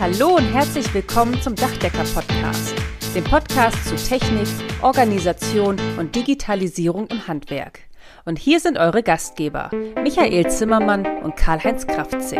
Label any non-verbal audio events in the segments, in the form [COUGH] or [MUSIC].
Hallo und herzlich willkommen zum Dachdecker-Podcast, dem Podcast zu Technik, Organisation und Digitalisierung im Handwerk. Und hier sind eure Gastgeber, Michael Zimmermann und Karl-Heinz Kraftzig.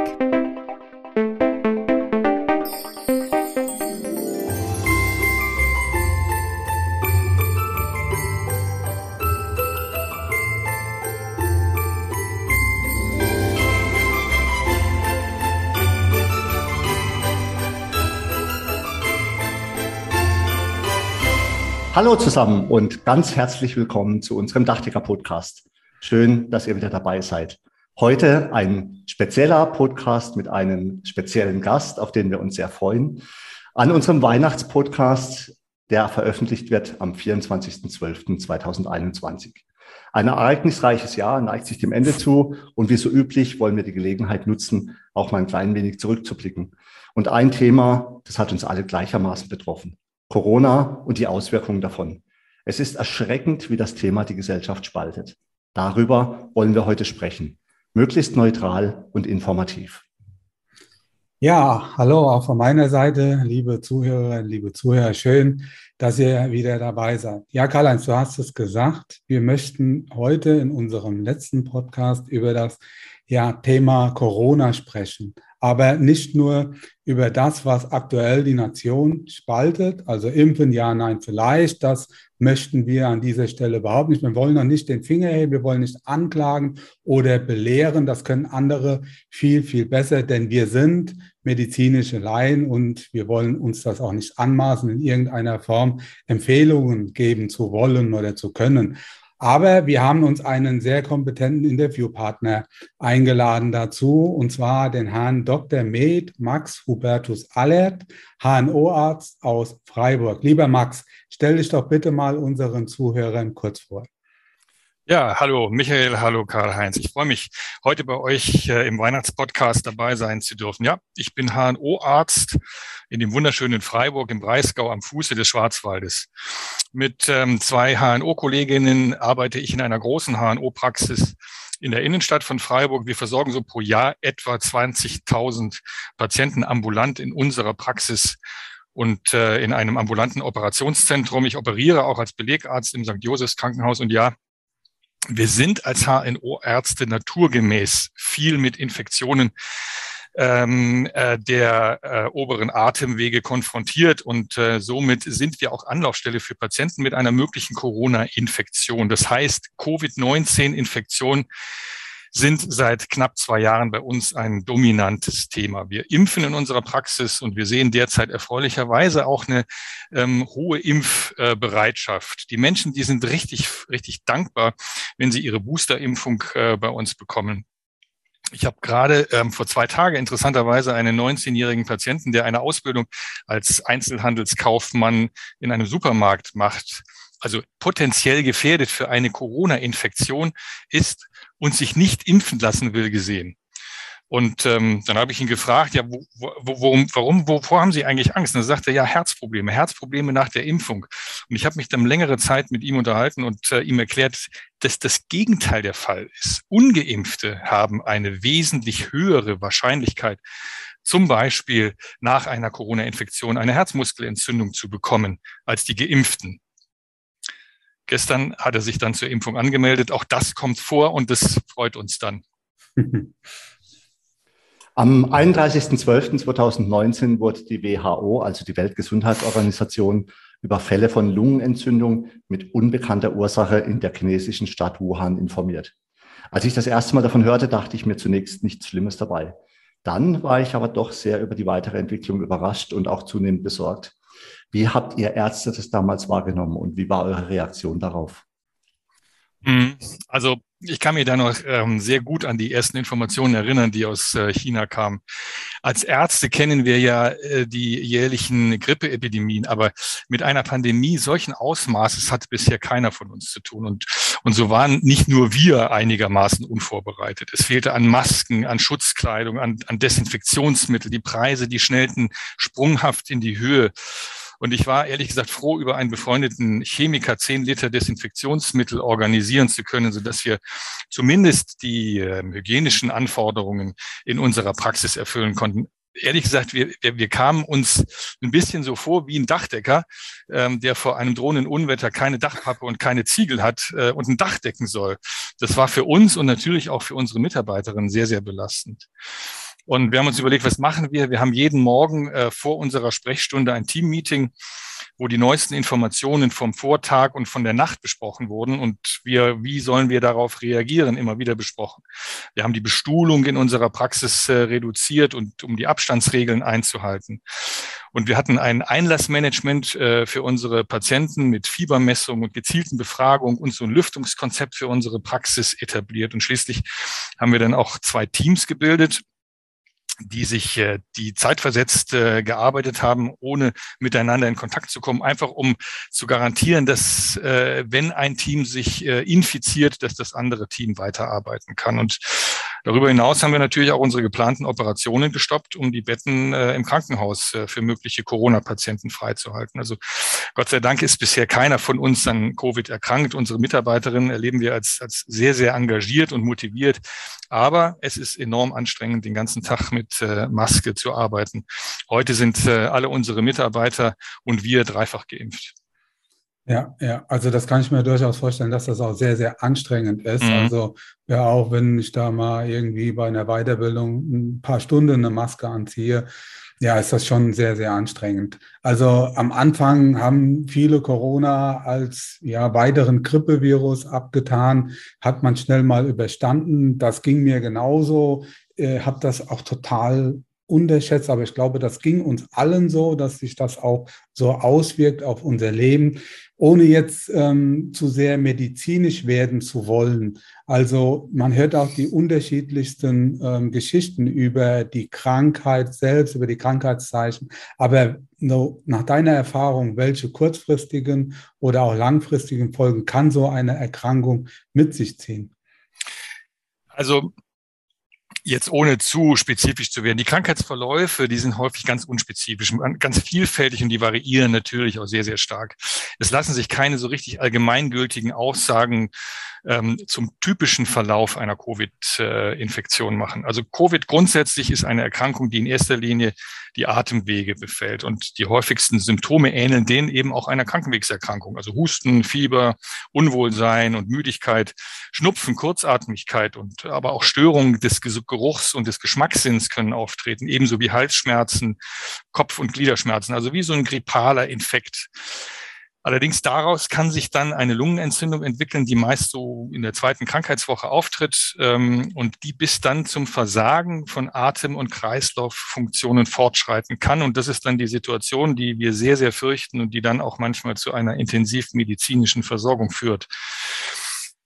Hallo zusammen und ganz herzlich willkommen zu unserem Dachdecker-Podcast. Schön, dass ihr wieder dabei seid. Heute ein spezieller Podcast mit einem speziellen Gast, auf den wir uns sehr freuen. An unserem Weihnachtspodcast, der veröffentlicht wird am 24.12.2021. Ein ereignisreiches Jahr neigt sich dem Ende zu und wie so üblich wollen wir die Gelegenheit nutzen, auch mal ein klein wenig zurückzublicken. Und ein Thema, das hat uns alle gleichermaßen betroffen. Corona und die Auswirkungen davon. Es ist erschreckend, wie das Thema die Gesellschaft spaltet. Darüber wollen wir heute sprechen. Möglichst neutral und informativ. Ja, hallo auch von meiner Seite, liebe Zuhörerinnen, liebe Zuhörer. Schön, dass ihr wieder dabei seid. Ja, Karl-Heinz, du hast es gesagt. Wir möchten heute in unserem letzten Podcast über das ja, Thema Corona sprechen aber nicht nur über das, was aktuell die Nation spaltet, also impfen, ja, nein, vielleicht, das möchten wir an dieser Stelle überhaupt nicht. Wir wollen noch nicht den Finger heben, wir wollen nicht anklagen oder belehren, das können andere viel, viel besser, denn wir sind medizinische Laien und wir wollen uns das auch nicht anmaßen, in irgendeiner Form Empfehlungen geben zu wollen oder zu können. Aber wir haben uns einen sehr kompetenten Interviewpartner eingeladen dazu, und zwar den Herrn Dr. Med Max Hubertus Allert, HNO-Arzt aus Freiburg. Lieber Max, stell dich doch bitte mal unseren Zuhörern kurz vor. Ja, hallo Michael, hallo Karl-Heinz. Ich freue mich, heute bei euch äh, im Weihnachtspodcast dabei sein zu dürfen. Ja, ich bin HNO-Arzt in dem wunderschönen Freiburg im Breisgau am Fuße des Schwarzwaldes. Mit ähm, zwei HNO-Kolleginnen arbeite ich in einer großen HNO-Praxis in der Innenstadt von Freiburg. Wir versorgen so pro Jahr etwa 20.000 Patienten ambulant in unserer Praxis und äh, in einem ambulanten Operationszentrum. Ich operiere auch als Belegarzt im St. Josefs Krankenhaus und ja, wir sind als HNO-Ärzte naturgemäß viel mit Infektionen ähm, äh, der äh, oberen Atemwege konfrontiert und äh, somit sind wir auch Anlaufstelle für Patienten mit einer möglichen Corona-Infektion. Das heißt, Covid-19-Infektion sind seit knapp zwei Jahren bei uns ein dominantes Thema. Wir impfen in unserer Praxis und wir sehen derzeit erfreulicherweise auch eine ähm, hohe Impfbereitschaft. Die Menschen, die sind richtig, richtig dankbar, wenn sie ihre Boosterimpfung äh, bei uns bekommen. Ich habe gerade ähm, vor zwei Tagen interessanterweise einen 19-jährigen Patienten, der eine Ausbildung als Einzelhandelskaufmann in einem Supermarkt macht, also potenziell gefährdet für eine Corona-Infektion ist und sich nicht impfen lassen will, gesehen. Und ähm, dann habe ich ihn gefragt, ja, wo, wo, worum, warum, wovor haben Sie eigentlich Angst? Und er sagte, ja, Herzprobleme, Herzprobleme nach der Impfung. Und ich habe mich dann längere Zeit mit ihm unterhalten und äh, ihm erklärt, dass das Gegenteil der Fall ist. Ungeimpfte haben eine wesentlich höhere Wahrscheinlichkeit, zum Beispiel nach einer Corona-Infektion eine Herzmuskelentzündung zu bekommen, als die Geimpften. Gestern hat er sich dann zur Impfung angemeldet. Auch das kommt vor und das freut uns dann. [LAUGHS] Am 31.12.2019 wurde die WHO, also die Weltgesundheitsorganisation, über Fälle von Lungenentzündung mit unbekannter Ursache in der chinesischen Stadt Wuhan informiert. Als ich das erste Mal davon hörte, dachte ich mir zunächst nichts Schlimmes dabei. Dann war ich aber doch sehr über die weitere Entwicklung überrascht und auch zunehmend besorgt. Wie habt ihr Ärzte das damals wahrgenommen und wie war eure Reaktion darauf? Mhm. Also ich kann mich da noch ähm, sehr gut an die ersten Informationen erinnern, die aus äh, China kamen. Als Ärzte kennen wir ja äh, die jährlichen Grippeepidemien, aber mit einer Pandemie solchen Ausmaßes hat bisher keiner von uns zu tun. Und, und so waren nicht nur wir einigermaßen unvorbereitet. Es fehlte an Masken, an Schutzkleidung, an, an Desinfektionsmittel. Die Preise, die schnellten sprunghaft in die Höhe. Und ich war ehrlich gesagt froh, über einen befreundeten Chemiker zehn Liter Desinfektionsmittel organisieren zu können, sodass wir zumindest die äh, hygienischen Anforderungen in unserer Praxis erfüllen konnten. ehrlich gesagt, wir, wir, wir kamen uns ein bisschen so vor wie ein Dachdecker, ähm, der vor einem drohenden Unwetter keine Dachpappe und keine Ziegel hat äh, und ein Dach decken soll. Das war für uns und natürlich auch für unsere Mitarbeiterinnen sehr, sehr belastend. Und wir haben uns überlegt, was machen wir? Wir haben jeden Morgen äh, vor unserer Sprechstunde ein Teammeeting, wo die neuesten Informationen vom Vortag und von der Nacht besprochen wurden und wir, wie sollen wir darauf reagieren, immer wieder besprochen. Wir haben die Bestuhlung in unserer Praxis äh, reduziert und um die Abstandsregeln einzuhalten. Und wir hatten ein Einlassmanagement äh, für unsere Patienten mit Fiebermessung und gezielten Befragung und so ein Lüftungskonzept für unsere Praxis etabliert. Und schließlich haben wir dann auch zwei Teams gebildet die sich äh, die zeitversetzt äh, gearbeitet haben, ohne miteinander in Kontakt zu kommen, einfach um zu garantieren, dass äh, wenn ein Team sich äh, infiziert, dass das andere Team weiterarbeiten kann. Und darüber hinaus haben wir natürlich auch unsere geplanten Operationen gestoppt, um die Betten äh, im Krankenhaus äh, für mögliche Corona-Patienten freizuhalten. Also Gott sei Dank ist bisher keiner von uns an Covid erkrankt. Unsere Mitarbeiterinnen erleben wir als, als sehr, sehr engagiert und motiviert. Aber es ist enorm anstrengend, den ganzen Tag mit äh, Maske zu arbeiten. Heute sind äh, alle unsere Mitarbeiter und wir dreifach geimpft. Ja, ja, also das kann ich mir durchaus vorstellen, dass das auch sehr, sehr anstrengend ist. Mhm. Also ja, auch wenn ich da mal irgendwie bei einer Weiterbildung ein paar Stunden eine Maske anziehe, ja, ist das schon sehr, sehr anstrengend. Also am Anfang haben viele Corona als ja, weiteren Grippevirus abgetan, hat man schnell mal überstanden. Das ging mir genauso, äh, habe das auch total unterschätzt, aber ich glaube, das ging uns allen so, dass sich das auch so auswirkt auf unser Leben ohne jetzt ähm, zu sehr medizinisch werden zu wollen. Also man hört auch die unterschiedlichsten ähm, Geschichten über die Krankheit selbst, über die Krankheitszeichen. Aber no, nach deiner Erfahrung, welche kurzfristigen oder auch langfristigen Folgen kann so eine Erkrankung mit sich ziehen? Also jetzt ohne zu spezifisch zu werden. Die Krankheitsverläufe, die sind häufig ganz unspezifisch, ganz vielfältig und die variieren natürlich auch sehr, sehr stark. Es lassen sich keine so richtig allgemeingültigen Aussagen ähm, zum typischen Verlauf einer Covid-Infektion machen. Also Covid grundsätzlich ist eine Erkrankung, die in erster Linie die Atemwege befällt. Und die häufigsten Symptome ähneln denen eben auch einer Krankenwegserkrankung. Also Husten, Fieber, Unwohlsein und Müdigkeit, Schnupfen, Kurzatmigkeit und aber auch Störungen des Geruchs und des Geschmackssinns können auftreten, ebenso wie Halsschmerzen, Kopf- und Gliederschmerzen. Also wie so ein grippaler Infekt. Allerdings daraus kann sich dann eine Lungenentzündung entwickeln, die meist so in der zweiten Krankheitswoche auftritt ähm, und die bis dann zum Versagen von Atem- und Kreislauffunktionen fortschreiten kann. Und das ist dann die Situation, die wir sehr, sehr fürchten und die dann auch manchmal zu einer intensivmedizinischen Versorgung führt.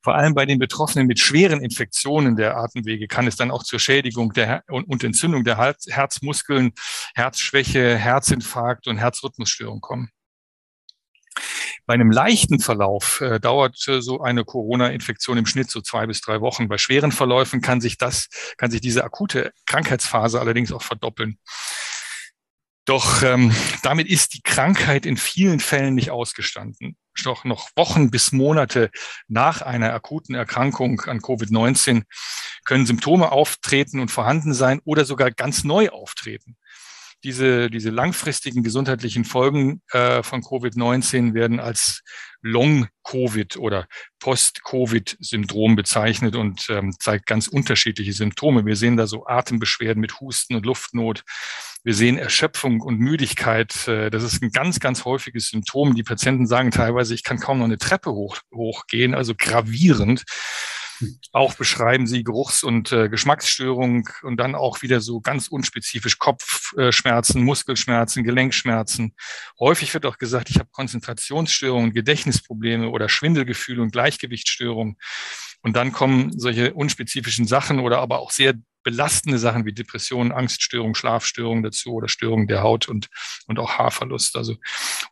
Vor allem bei den Betroffenen mit schweren Infektionen der Atemwege kann es dann auch zur Schädigung der und, Entzündung der Herzmuskeln, Herzschwäche, Herzinfarkt und Herzrhythmusstörung kommen. Bei einem leichten Verlauf äh, dauert äh, so eine Corona-Infektion im Schnitt so zwei bis drei Wochen. Bei schweren Verläufen kann sich das, kann sich diese akute Krankheitsphase allerdings auch verdoppeln. Doch ähm, damit ist die Krankheit in vielen Fällen nicht ausgestanden. Doch noch Wochen bis Monate nach einer akuten Erkrankung an Covid-19 können Symptome auftreten und vorhanden sein oder sogar ganz neu auftreten diese, diese langfristigen gesundheitlichen Folgen äh, von Covid-19 werden als Long-Covid oder Post-Covid-Syndrom bezeichnet und ähm, zeigt ganz unterschiedliche Symptome. Wir sehen da so Atembeschwerden mit Husten und Luftnot. Wir sehen Erschöpfung und Müdigkeit. Äh, das ist ein ganz, ganz häufiges Symptom. Die Patienten sagen teilweise, ich kann kaum noch eine Treppe hoch, hochgehen, also gravierend. Auch beschreiben sie Geruchs- und äh, Geschmacksstörungen und dann auch wieder so ganz unspezifisch Kopfschmerzen, Muskelschmerzen, Gelenkschmerzen. Häufig wird auch gesagt, ich habe Konzentrationsstörungen, Gedächtnisprobleme oder Schwindelgefühle und Gleichgewichtsstörungen. Und dann kommen solche unspezifischen Sachen oder aber auch sehr belastende Sachen wie Depressionen, Angststörungen, Schlafstörungen dazu oder Störungen der Haut und, und auch Haarverlust. Also,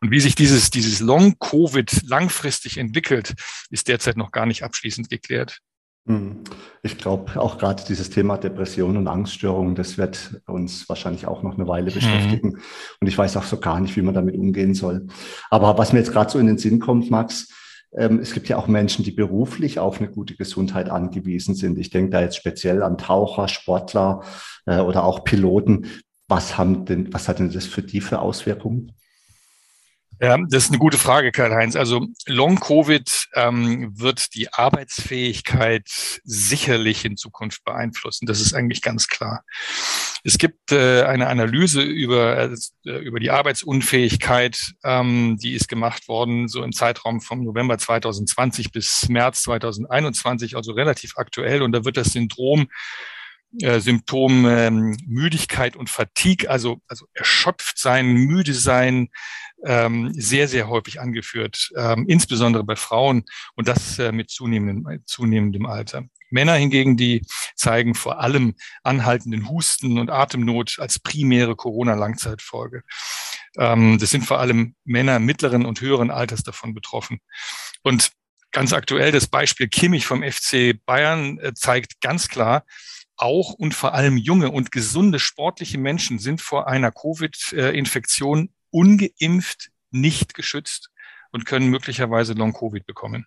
und wie sich dieses, dieses Long-Covid langfristig entwickelt, ist derzeit noch gar nicht abschließend geklärt. Hm. Ich glaube, auch gerade dieses Thema Depression und Angststörungen, das wird uns wahrscheinlich auch noch eine Weile mhm. beschäftigen. Mhm. Und ich weiß auch so gar nicht, wie man damit umgehen soll. Aber was mir jetzt gerade so in den Sinn kommt, Max, ähm, es gibt ja auch Menschen, die beruflich auf eine gute Gesundheit angewiesen sind. Ich denke da jetzt speziell an Taucher, Sportler äh, oder auch Piloten. was haben denn, was hat denn das für die für Auswirkungen? Ja, das ist eine gute Frage, Karl-Heinz. Also Long-Covid ähm, wird die Arbeitsfähigkeit sicherlich in Zukunft beeinflussen. Das ist eigentlich ganz klar. Es gibt äh, eine Analyse über, äh, über die Arbeitsunfähigkeit, ähm, die ist gemacht worden, so im Zeitraum vom November 2020 bis März 2021, also relativ aktuell. Und da wird das Syndrom äh, Symptom ähm, Müdigkeit und Fatigue, also, also erschöpft sein, müde sein, ähm, sehr, sehr häufig angeführt, ähm, insbesondere bei Frauen und das äh, mit zunehmendem, zunehmendem Alter. Männer hingegen, die zeigen vor allem anhaltenden Husten und Atemnot als primäre Corona-Langzeitfolge. Ähm, das sind vor allem Männer mittleren und höheren Alters davon betroffen. Und ganz aktuell das Beispiel Kimmich vom FC Bayern äh, zeigt ganz klar, auch und vor allem junge und gesunde sportliche Menschen sind vor einer Covid-Infektion ungeimpft nicht geschützt und können möglicherweise Long-Covid bekommen.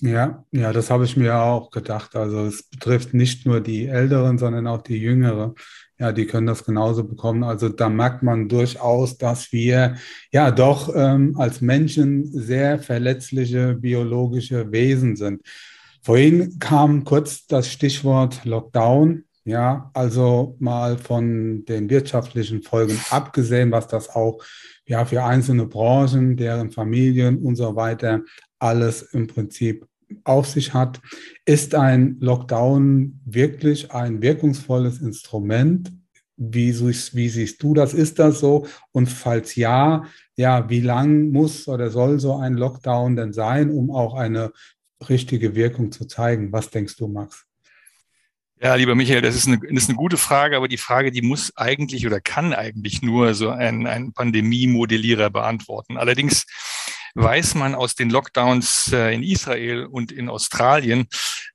Ja, ja, das habe ich mir auch gedacht. Also es betrifft nicht nur die Älteren, sondern auch die Jüngere. Ja, die können das genauso bekommen. Also da merkt man durchaus, dass wir ja doch ähm, als Menschen sehr verletzliche biologische Wesen sind. Vorhin kam kurz das Stichwort Lockdown. Ja, also mal von den wirtschaftlichen Folgen abgesehen, was das auch ja für einzelne Branchen, deren Familien und so weiter alles im Prinzip auf sich hat. Ist ein Lockdown wirklich ein wirkungsvolles Instrument? Wie, wie siehst du das? Ist das so? Und falls ja, ja, wie lang muss oder soll so ein Lockdown denn sein, um auch eine richtige Wirkung zu zeigen? Was denkst du, Max? Ja, lieber Michael, das ist, eine, das ist eine gute Frage, aber die Frage, die muss eigentlich oder kann eigentlich nur so ein, ein Pandemie-Modellierer beantworten. Allerdings weiß man aus den Lockdowns äh, in Israel und in Australien,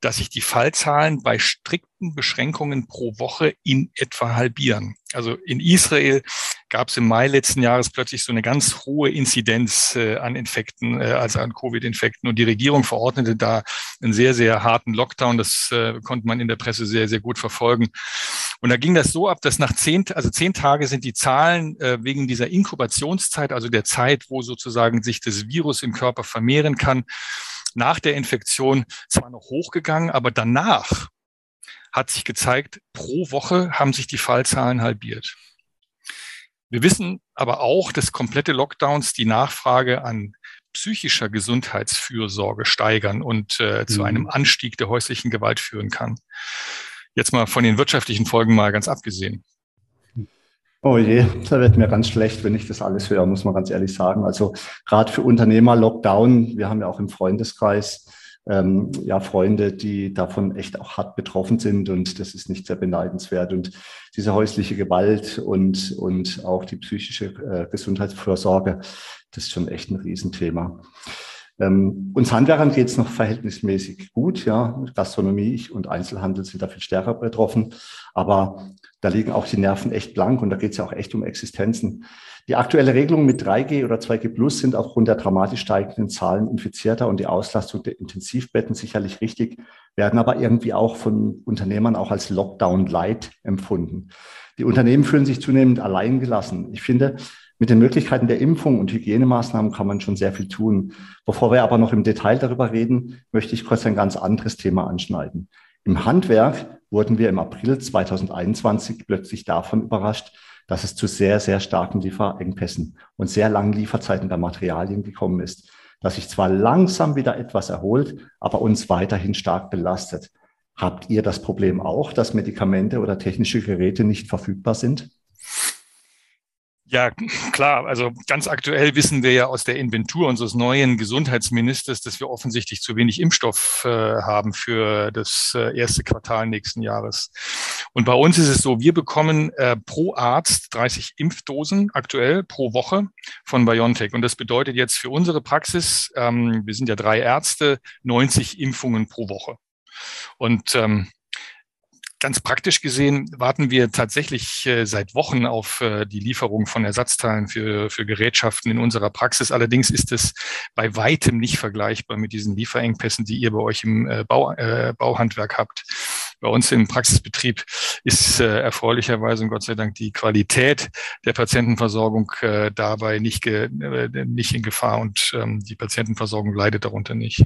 dass sich die Fallzahlen bei strikten Beschränkungen pro Woche in etwa halbieren. Also in Israel gab es im Mai letzten Jahres plötzlich so eine ganz hohe Inzidenz äh, an Infekten, äh, also an Covid-Infekten. Und die Regierung verordnete da einen sehr, sehr harten Lockdown. Das konnte man in der Presse sehr, sehr gut verfolgen. Und da ging das so ab, dass nach zehn, also zehn Tage sind die Zahlen äh, wegen dieser Inkubationszeit, also der Zeit, wo sozusagen sich das Virus im Körper vermehren kann, nach der Infektion zwar noch hochgegangen, aber danach hat sich gezeigt, pro Woche haben sich die Fallzahlen halbiert. Wir wissen aber auch, dass komplette Lockdowns die Nachfrage an psychischer Gesundheitsfürsorge steigern und äh, zu mhm. einem Anstieg der häuslichen Gewalt führen kann. Jetzt mal von den wirtschaftlichen Folgen mal ganz abgesehen. Oh je, da wird mir ganz schlecht, wenn ich das alles höre, muss man ganz ehrlich sagen. Also gerade für Unternehmer Lockdown, wir haben ja auch im Freundeskreis ähm, ja Freunde, die davon echt auch hart betroffen sind und das ist nicht sehr beneidenswert. Und diese häusliche Gewalt und, und auch die psychische äh, Gesundheitsvorsorge, das ist schon echt ein Riesenthema. Ähm, uns Handwerkern geht es noch verhältnismäßig gut, ja. Gastronomie und Einzelhandel sind da viel stärker betroffen. Aber da liegen auch die Nerven echt blank und da geht es ja auch echt um Existenzen. Die aktuelle Regelung mit 3G oder 2G Plus sind aufgrund der dramatisch steigenden Zahlen Infizierter und die Auslastung der Intensivbetten sicherlich richtig, werden aber irgendwie auch von Unternehmern auch als Lockdown Light empfunden. Die Unternehmen fühlen sich zunehmend alleingelassen. Ich finde, mit den Möglichkeiten der Impfung und Hygienemaßnahmen kann man schon sehr viel tun. Bevor wir aber noch im Detail darüber reden, möchte ich kurz ein ganz anderes Thema anschneiden. Im Handwerk wurden wir im April 2021 plötzlich davon überrascht, dass es zu sehr, sehr starken Lieferengpässen und sehr langen Lieferzeiten der Materialien gekommen ist, dass sich zwar langsam wieder etwas erholt, aber uns weiterhin stark belastet. Habt ihr das Problem auch, dass Medikamente oder technische Geräte nicht verfügbar sind? Ja, klar. Also ganz aktuell wissen wir ja aus der Inventur unseres neuen Gesundheitsministers, dass wir offensichtlich zu wenig Impfstoff äh, haben für das äh, erste Quartal nächsten Jahres. Und bei uns ist es so, wir bekommen äh, pro Arzt 30 Impfdosen aktuell pro Woche von BioNTech. Und das bedeutet jetzt für unsere Praxis, ähm, wir sind ja drei Ärzte, 90 Impfungen pro Woche. Und ähm, Ganz praktisch gesehen warten wir tatsächlich äh, seit Wochen auf äh, die Lieferung von Ersatzteilen für, für Gerätschaften in unserer Praxis. Allerdings ist es bei weitem nicht vergleichbar mit diesen Lieferengpässen, die ihr bei euch im äh, Bau, äh, Bauhandwerk habt. Bei uns im Praxisbetrieb ist äh, erfreulicherweise und Gott sei Dank die Qualität der Patientenversorgung äh, dabei nicht, äh, nicht in Gefahr und ähm, die Patientenversorgung leidet darunter nicht.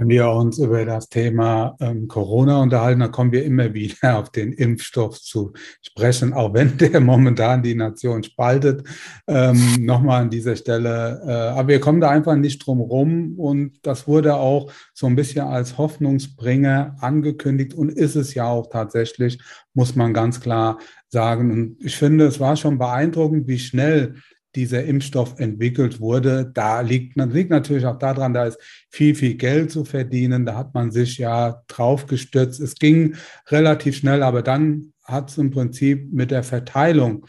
Wenn wir uns über das Thema ähm, Corona unterhalten, dann kommen wir immer wieder [LAUGHS] auf den Impfstoff zu sprechen, auch wenn der [LAUGHS] momentan die Nation spaltet. Ähm, Nochmal an dieser Stelle. Äh, aber wir kommen da einfach nicht drum rum und das wurde auch so ein bisschen als Hoffnungsbringer angekündigt und ist es ja auch tatsächlich, muss man ganz klar sagen. Und ich finde, es war schon beeindruckend, wie schnell dieser Impfstoff entwickelt wurde. Da liegt, liegt natürlich auch daran, da ist viel, viel Geld zu verdienen. Da hat man sich ja drauf gestürzt. Es ging relativ schnell, aber dann hat es im Prinzip mit der Verteilung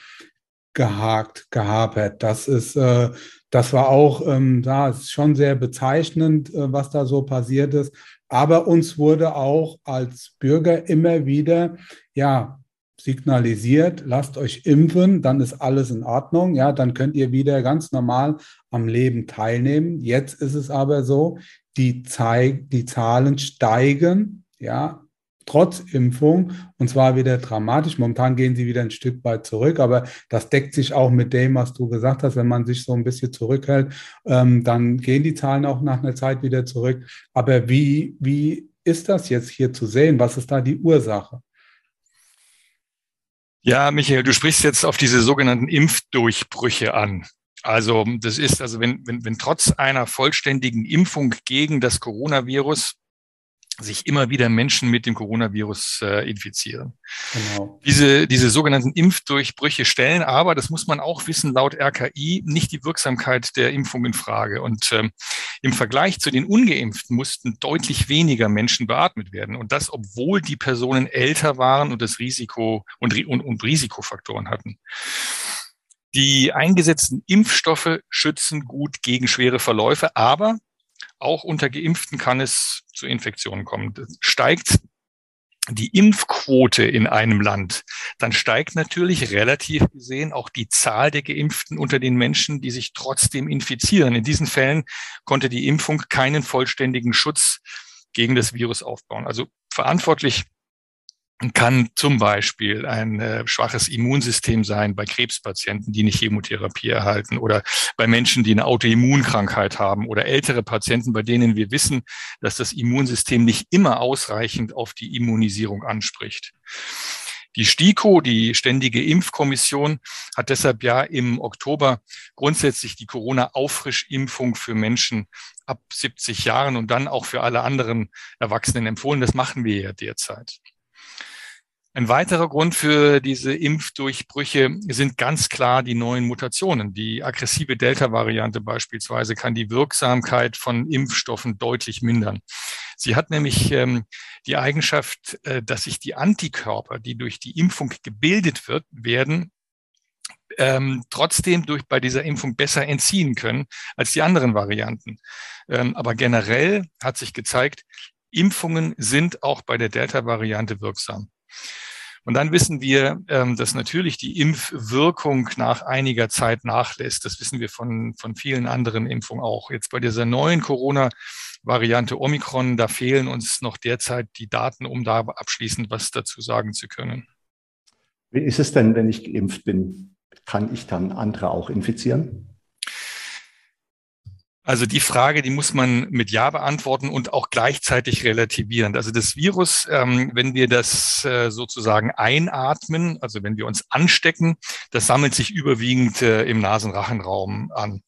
gehakt, gehapert. Das ist, äh, das war auch, ähm, da ist schon sehr bezeichnend, äh, was da so passiert ist. Aber uns wurde auch als Bürger immer wieder, ja, signalisiert, lasst euch impfen, dann ist alles in Ordnung, ja, dann könnt ihr wieder ganz normal am Leben teilnehmen. Jetzt ist es aber so, die, Zei die Zahlen steigen, ja, trotz Impfung und zwar wieder dramatisch. Momentan gehen sie wieder ein Stück weit zurück, aber das deckt sich auch mit dem, was du gesagt hast. Wenn man sich so ein bisschen zurückhält, ähm, dann gehen die Zahlen auch nach einer Zeit wieder zurück. Aber wie, wie ist das jetzt hier zu sehen? Was ist da die Ursache? Ja, Michael, du sprichst jetzt auf diese sogenannten Impfdurchbrüche an. Also das ist, also wenn, wenn, wenn trotz einer vollständigen Impfung gegen das Coronavirus sich immer wieder Menschen mit dem Coronavirus äh, infizieren. Genau. Diese, diese sogenannten Impfdurchbrüche stellen aber, das muss man auch wissen, laut RKI nicht die Wirksamkeit der Impfung in Frage. Und ähm, im Vergleich zu den Ungeimpften mussten deutlich weniger Menschen beatmet werden. Und das, obwohl die Personen älter waren und das Risiko und, und, und Risikofaktoren hatten. Die eingesetzten Impfstoffe schützen gut gegen schwere Verläufe, aber auch unter Geimpften kann es zu Infektionen kommen. Steigt die Impfquote in einem Land, dann steigt natürlich relativ gesehen auch die Zahl der Geimpften unter den Menschen, die sich trotzdem infizieren. In diesen Fällen konnte die Impfung keinen vollständigen Schutz gegen das Virus aufbauen. Also verantwortlich kann zum Beispiel ein äh, schwaches Immunsystem sein bei Krebspatienten, die nicht Chemotherapie erhalten oder bei Menschen, die eine Autoimmunkrankheit haben oder ältere Patienten, bei denen wir wissen, dass das Immunsystem nicht immer ausreichend auf die Immunisierung anspricht. Die STIKO, die Ständige Impfkommission, hat deshalb ja im Oktober grundsätzlich die Corona-Auffrischimpfung für Menschen ab 70 Jahren und dann auch für alle anderen Erwachsenen empfohlen. Das machen wir ja derzeit. Ein weiterer Grund für diese Impfdurchbrüche sind ganz klar die neuen Mutationen. Die aggressive Delta-Variante beispielsweise kann die Wirksamkeit von Impfstoffen deutlich mindern. Sie hat nämlich ähm, die Eigenschaft, äh, dass sich die Antikörper, die durch die Impfung gebildet wird, werden, ähm, trotzdem durch bei dieser Impfung besser entziehen können als die anderen Varianten. Ähm, aber generell hat sich gezeigt, Impfungen sind auch bei der Delta-Variante wirksam. Und dann wissen wir, ähm, dass natürlich die Impfwirkung nach einiger Zeit nachlässt. Das wissen wir von, von vielen anderen Impfungen auch. Jetzt bei dieser neuen Corona-Variante Omikron, da fehlen uns noch derzeit die Daten, um da abschließend was dazu sagen zu können. Wie ist es denn, wenn ich geimpft bin? Kann ich dann andere auch infizieren? Also die Frage, die muss man mit Ja beantworten und auch gleichzeitig relativieren. Also das Virus, ähm, wenn wir das äh, sozusagen einatmen, also wenn wir uns anstecken, das sammelt sich überwiegend äh, im Nasenrachenraum an.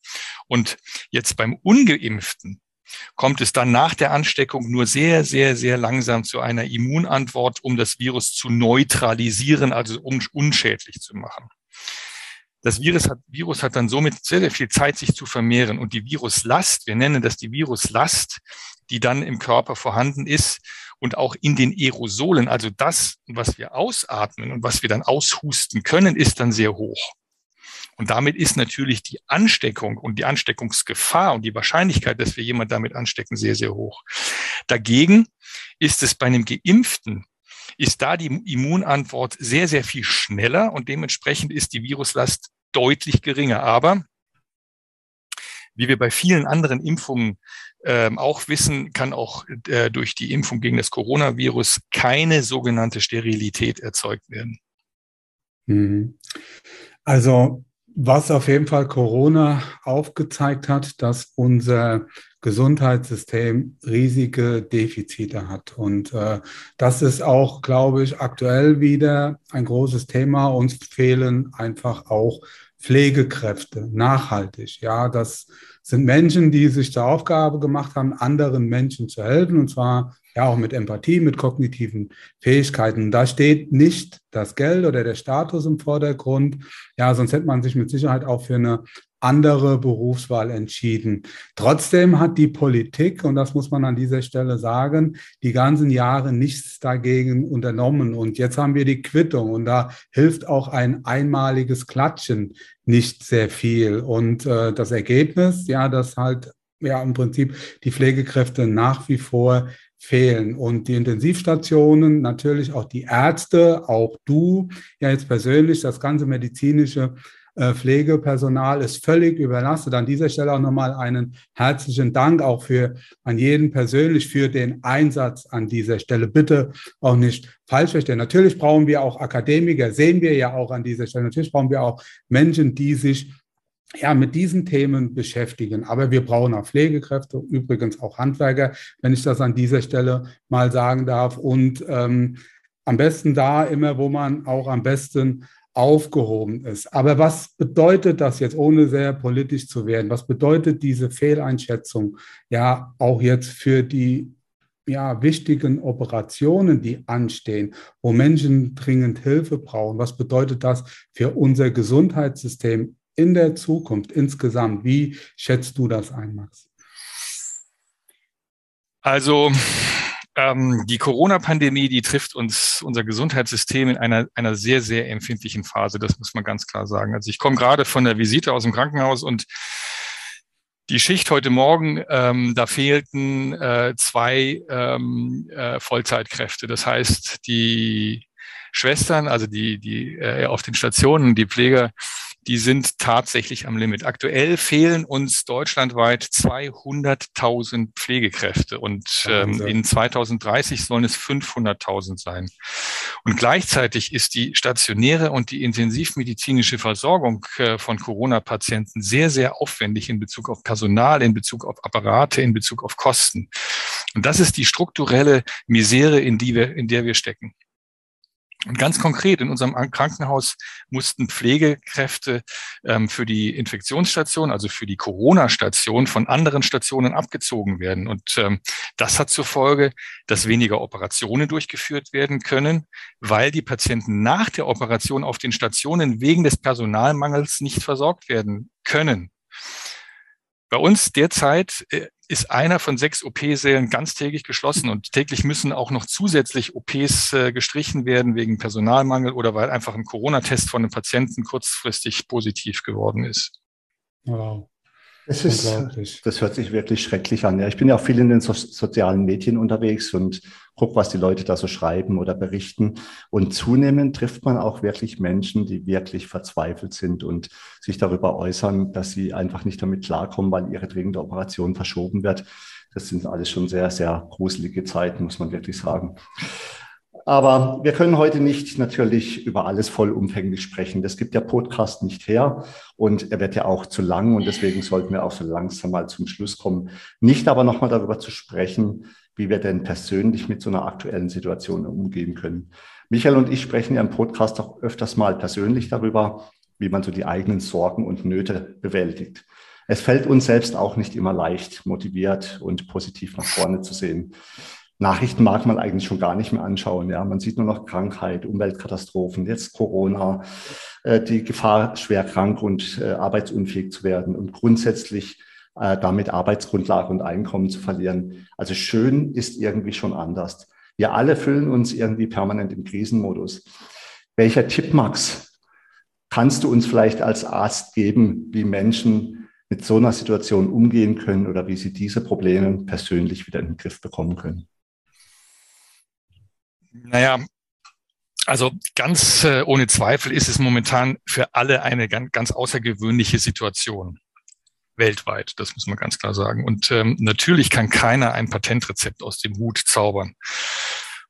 Und jetzt beim ungeimpften kommt es dann nach der Ansteckung nur sehr, sehr, sehr langsam zu einer Immunantwort, um das Virus zu neutralisieren, also um unschädlich zu machen. Das Virus hat, Virus hat dann somit sehr, sehr viel Zeit, sich zu vermehren. Und die Viruslast, wir nennen das die Viruslast, die dann im Körper vorhanden ist und auch in den Aerosolen, also das, was wir ausatmen und was wir dann aushusten können, ist dann sehr hoch. Und damit ist natürlich die Ansteckung und die Ansteckungsgefahr und die Wahrscheinlichkeit, dass wir jemand damit anstecken, sehr, sehr hoch. Dagegen ist es bei einem Geimpften ist da die Immunantwort sehr, sehr viel schneller und dementsprechend ist die Viruslast deutlich geringer. Aber Wie wir bei vielen anderen Impfungen ähm, auch wissen, kann auch äh, durch die Impfung gegen das Coronavirus keine sogenannte Sterilität erzeugt werden. Mhm. Also was auf jeden Fall Corona aufgezeigt hat, dass unser Gesundheitssystem riesige Defizite hat. Und äh, das ist auch, glaube ich, aktuell wieder ein großes Thema. Uns fehlen einfach auch Pflegekräfte, nachhaltig. Ja, das sind Menschen, die sich zur Aufgabe gemacht haben, anderen Menschen zu helfen, und zwar ja auch mit Empathie, mit kognitiven Fähigkeiten. Da steht nicht das Geld oder der Status im Vordergrund. Ja, sonst hätte man sich mit Sicherheit auch für eine andere Berufswahl entschieden. Trotzdem hat die Politik, und das muss man an dieser Stelle sagen, die ganzen Jahre nichts dagegen unternommen. Und jetzt haben wir die Quittung und da hilft auch ein einmaliges Klatschen nicht sehr viel. Und äh, das Ergebnis, ja, dass halt ja im Prinzip die Pflegekräfte nach wie vor fehlen. Und die Intensivstationen, natürlich auch die Ärzte, auch du, ja jetzt persönlich, das ganze medizinische Pflegepersonal ist völlig überlastet. An dieser Stelle auch nochmal einen herzlichen Dank auch für an jeden persönlich für den Einsatz an dieser Stelle. Bitte auch nicht falsch verstehen. Natürlich brauchen wir auch Akademiker, sehen wir ja auch an dieser Stelle. Natürlich brauchen wir auch Menschen, die sich ja, mit diesen Themen beschäftigen. Aber wir brauchen auch Pflegekräfte, übrigens auch Handwerker, wenn ich das an dieser Stelle mal sagen darf. Und ähm, am besten da immer, wo man auch am besten aufgehoben ist. Aber was bedeutet das jetzt, ohne sehr politisch zu werden? Was bedeutet diese Fehleinschätzung ja auch jetzt für die ja, wichtigen Operationen, die anstehen, wo Menschen dringend Hilfe brauchen? Was bedeutet das für unser Gesundheitssystem in der Zukunft insgesamt? Wie schätzt du das ein, Max? Also ähm, die Corona-Pandemie, die trifft uns, unser Gesundheitssystem in einer, einer sehr, sehr empfindlichen Phase. Das muss man ganz klar sagen. Also ich komme gerade von der Visite aus dem Krankenhaus und die Schicht heute Morgen, ähm, da fehlten äh, zwei ähm, äh, Vollzeitkräfte. Das heißt, die Schwestern, also die, die äh, auf den Stationen, die Pfleger, die sind tatsächlich am Limit. Aktuell fehlen uns deutschlandweit 200.000 Pflegekräfte und ähm, in 2030 sollen es 500.000 sein. Und gleichzeitig ist die stationäre und die intensivmedizinische Versorgung äh, von Corona-Patienten sehr, sehr aufwendig in Bezug auf Personal, in Bezug auf Apparate, in Bezug auf Kosten. Und das ist die strukturelle Misere, in, die wir, in der wir stecken. Und ganz konkret, in unserem Krankenhaus mussten Pflegekräfte ähm, für die Infektionsstation, also für die Corona-Station, von anderen Stationen abgezogen werden. Und ähm, das hat zur Folge, dass weniger Operationen durchgeführt werden können, weil die Patienten nach der Operation auf den Stationen wegen des Personalmangels nicht versorgt werden können. Bei uns derzeit äh, ist einer von sechs OP-Sälen ganztägig geschlossen und täglich müssen auch noch zusätzlich OPs äh, gestrichen werden wegen Personalmangel oder weil einfach ein Corona-Test von einem Patienten kurzfristig positiv geworden ist. Wow. Das, ist, das hört sich wirklich schrecklich an. Ja, ich bin ja auch viel in den so sozialen Medien unterwegs und gucke, was die Leute da so schreiben oder berichten. Und zunehmend trifft man auch wirklich Menschen, die wirklich verzweifelt sind und sich darüber äußern, dass sie einfach nicht damit klarkommen, weil ihre dringende Operation verschoben wird. Das sind alles schon sehr, sehr gruselige Zeiten, muss man wirklich sagen. Aber wir können heute nicht natürlich über alles vollumfänglich sprechen. Das gibt der Podcast nicht her und er wird ja auch zu lang und deswegen sollten wir auch so langsam mal zum Schluss kommen. Nicht aber nochmal darüber zu sprechen, wie wir denn persönlich mit so einer aktuellen Situation umgehen können. Michael und ich sprechen ja im Podcast auch öfters mal persönlich darüber, wie man so die eigenen Sorgen und Nöte bewältigt. Es fällt uns selbst auch nicht immer leicht, motiviert und positiv nach vorne zu sehen. Nachrichten mag man eigentlich schon gar nicht mehr anschauen. Ja, man sieht nur noch Krankheit, Umweltkatastrophen, jetzt Corona, äh, die Gefahr, schwer krank und äh, arbeitsunfähig zu werden und grundsätzlich äh, damit Arbeitsgrundlage und Einkommen zu verlieren. Also schön ist irgendwie schon anders. Wir alle fühlen uns irgendwie permanent im Krisenmodus. Welcher Tipp, Max, kannst du uns vielleicht als Arzt geben, wie Menschen mit so einer Situation umgehen können oder wie sie diese Probleme persönlich wieder in den Griff bekommen können? Naja, also ganz äh, ohne Zweifel ist es momentan für alle eine ganz, ganz außergewöhnliche Situation. weltweit. Das muss man ganz klar sagen. Und ähm, natürlich kann keiner ein Patentrezept aus dem Hut zaubern.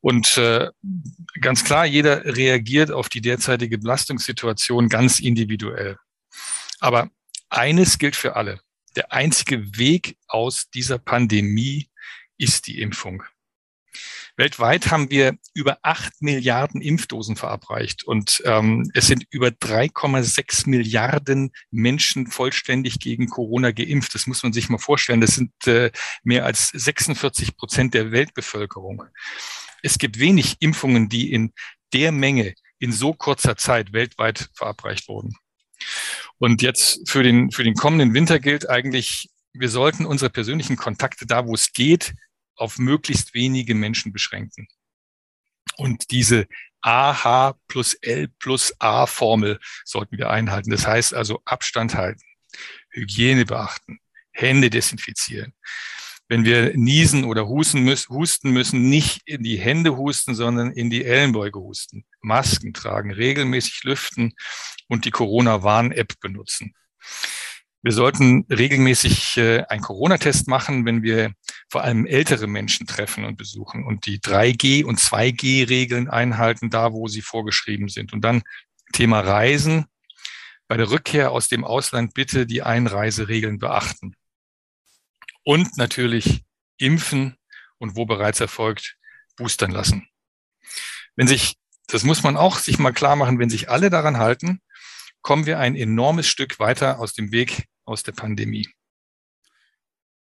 Und äh, ganz klar, jeder reagiert auf die derzeitige Belastungssituation ganz individuell. Aber eines gilt für alle. Der einzige Weg aus dieser Pandemie ist die Impfung. Weltweit haben wir über acht Milliarden Impfdosen verabreicht und ähm, es sind über 3,6 Milliarden Menschen vollständig gegen Corona geimpft. Das muss man sich mal vorstellen. Das sind äh, mehr als 46 Prozent der Weltbevölkerung. Es gibt wenig Impfungen, die in der Menge in so kurzer Zeit weltweit verabreicht wurden. Und jetzt für den, für den kommenden Winter gilt eigentlich, wir sollten unsere persönlichen Kontakte da, wo es geht, auf möglichst wenige Menschen beschränken. Und diese AH plus L plus A Formel sollten wir einhalten. Das heißt also Abstand halten, Hygiene beachten, Hände desinfizieren. Wenn wir niesen oder husten müssen, nicht in die Hände husten, sondern in die Ellenbeuge husten. Masken tragen, regelmäßig lüften und die Corona-Warn-App benutzen. Wir sollten regelmäßig äh, einen Corona-Test machen, wenn wir vor allem ältere Menschen treffen und besuchen und die 3G- und 2G-Regeln einhalten, da wo sie vorgeschrieben sind. Und dann Thema Reisen. Bei der Rückkehr aus dem Ausland bitte die Einreiseregeln beachten. Und natürlich impfen und wo bereits erfolgt, boostern lassen. Wenn sich, das muss man auch sich mal klar machen, wenn sich alle daran halten, kommen wir ein enormes Stück weiter aus dem Weg aus der Pandemie.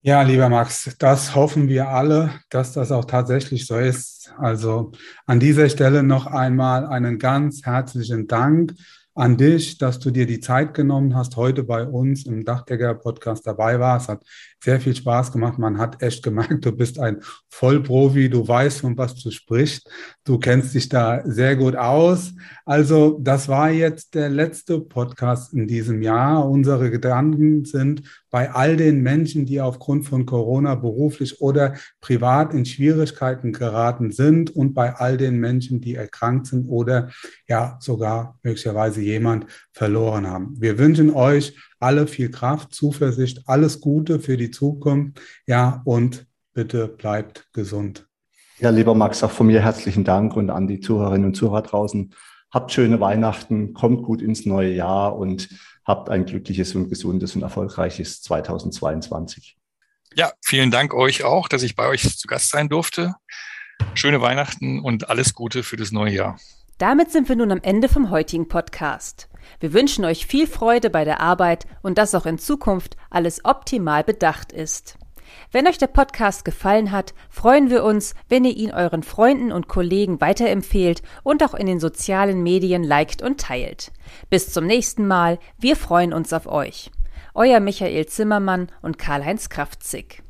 Ja, lieber Max, das hoffen wir alle, dass das auch tatsächlich so ist. Also an dieser Stelle noch einmal einen ganz herzlichen Dank an dich, dass du dir die Zeit genommen hast, heute bei uns im Dachdecker-Podcast dabei warst. Hat sehr viel Spaß gemacht. Man hat echt gemerkt, du bist ein Vollprofi, du weißt, von was du sprichst. Du kennst dich da sehr gut aus. Also, das war jetzt der letzte Podcast in diesem Jahr. Unsere Gedanken sind bei all den Menschen, die aufgrund von Corona beruflich oder privat in Schwierigkeiten geraten sind und bei all den Menschen, die erkrankt sind oder ja sogar möglicherweise jemand verloren haben. Wir wünschen euch alle viel Kraft, Zuversicht, alles Gute für die Zukunft. Ja, und bitte bleibt gesund. Ja, lieber Max, auch von mir herzlichen Dank und an die Zuhörerinnen und Zuhörer draußen. Habt schöne Weihnachten, kommt gut ins neue Jahr und habt ein glückliches und gesundes und erfolgreiches 2022. Ja, vielen Dank euch auch, dass ich bei euch zu Gast sein durfte. Schöne Weihnachten und alles Gute für das neue Jahr. Damit sind wir nun am Ende vom heutigen Podcast. Wir wünschen euch viel Freude bei der Arbeit und dass auch in Zukunft alles optimal bedacht ist. Wenn euch der Podcast gefallen hat, freuen wir uns, wenn ihr ihn euren Freunden und Kollegen weiterempfehlt und auch in den sozialen Medien liked und teilt. Bis zum nächsten Mal, wir freuen uns auf euch. Euer Michael Zimmermann und Karl-Heinz Kraftzig.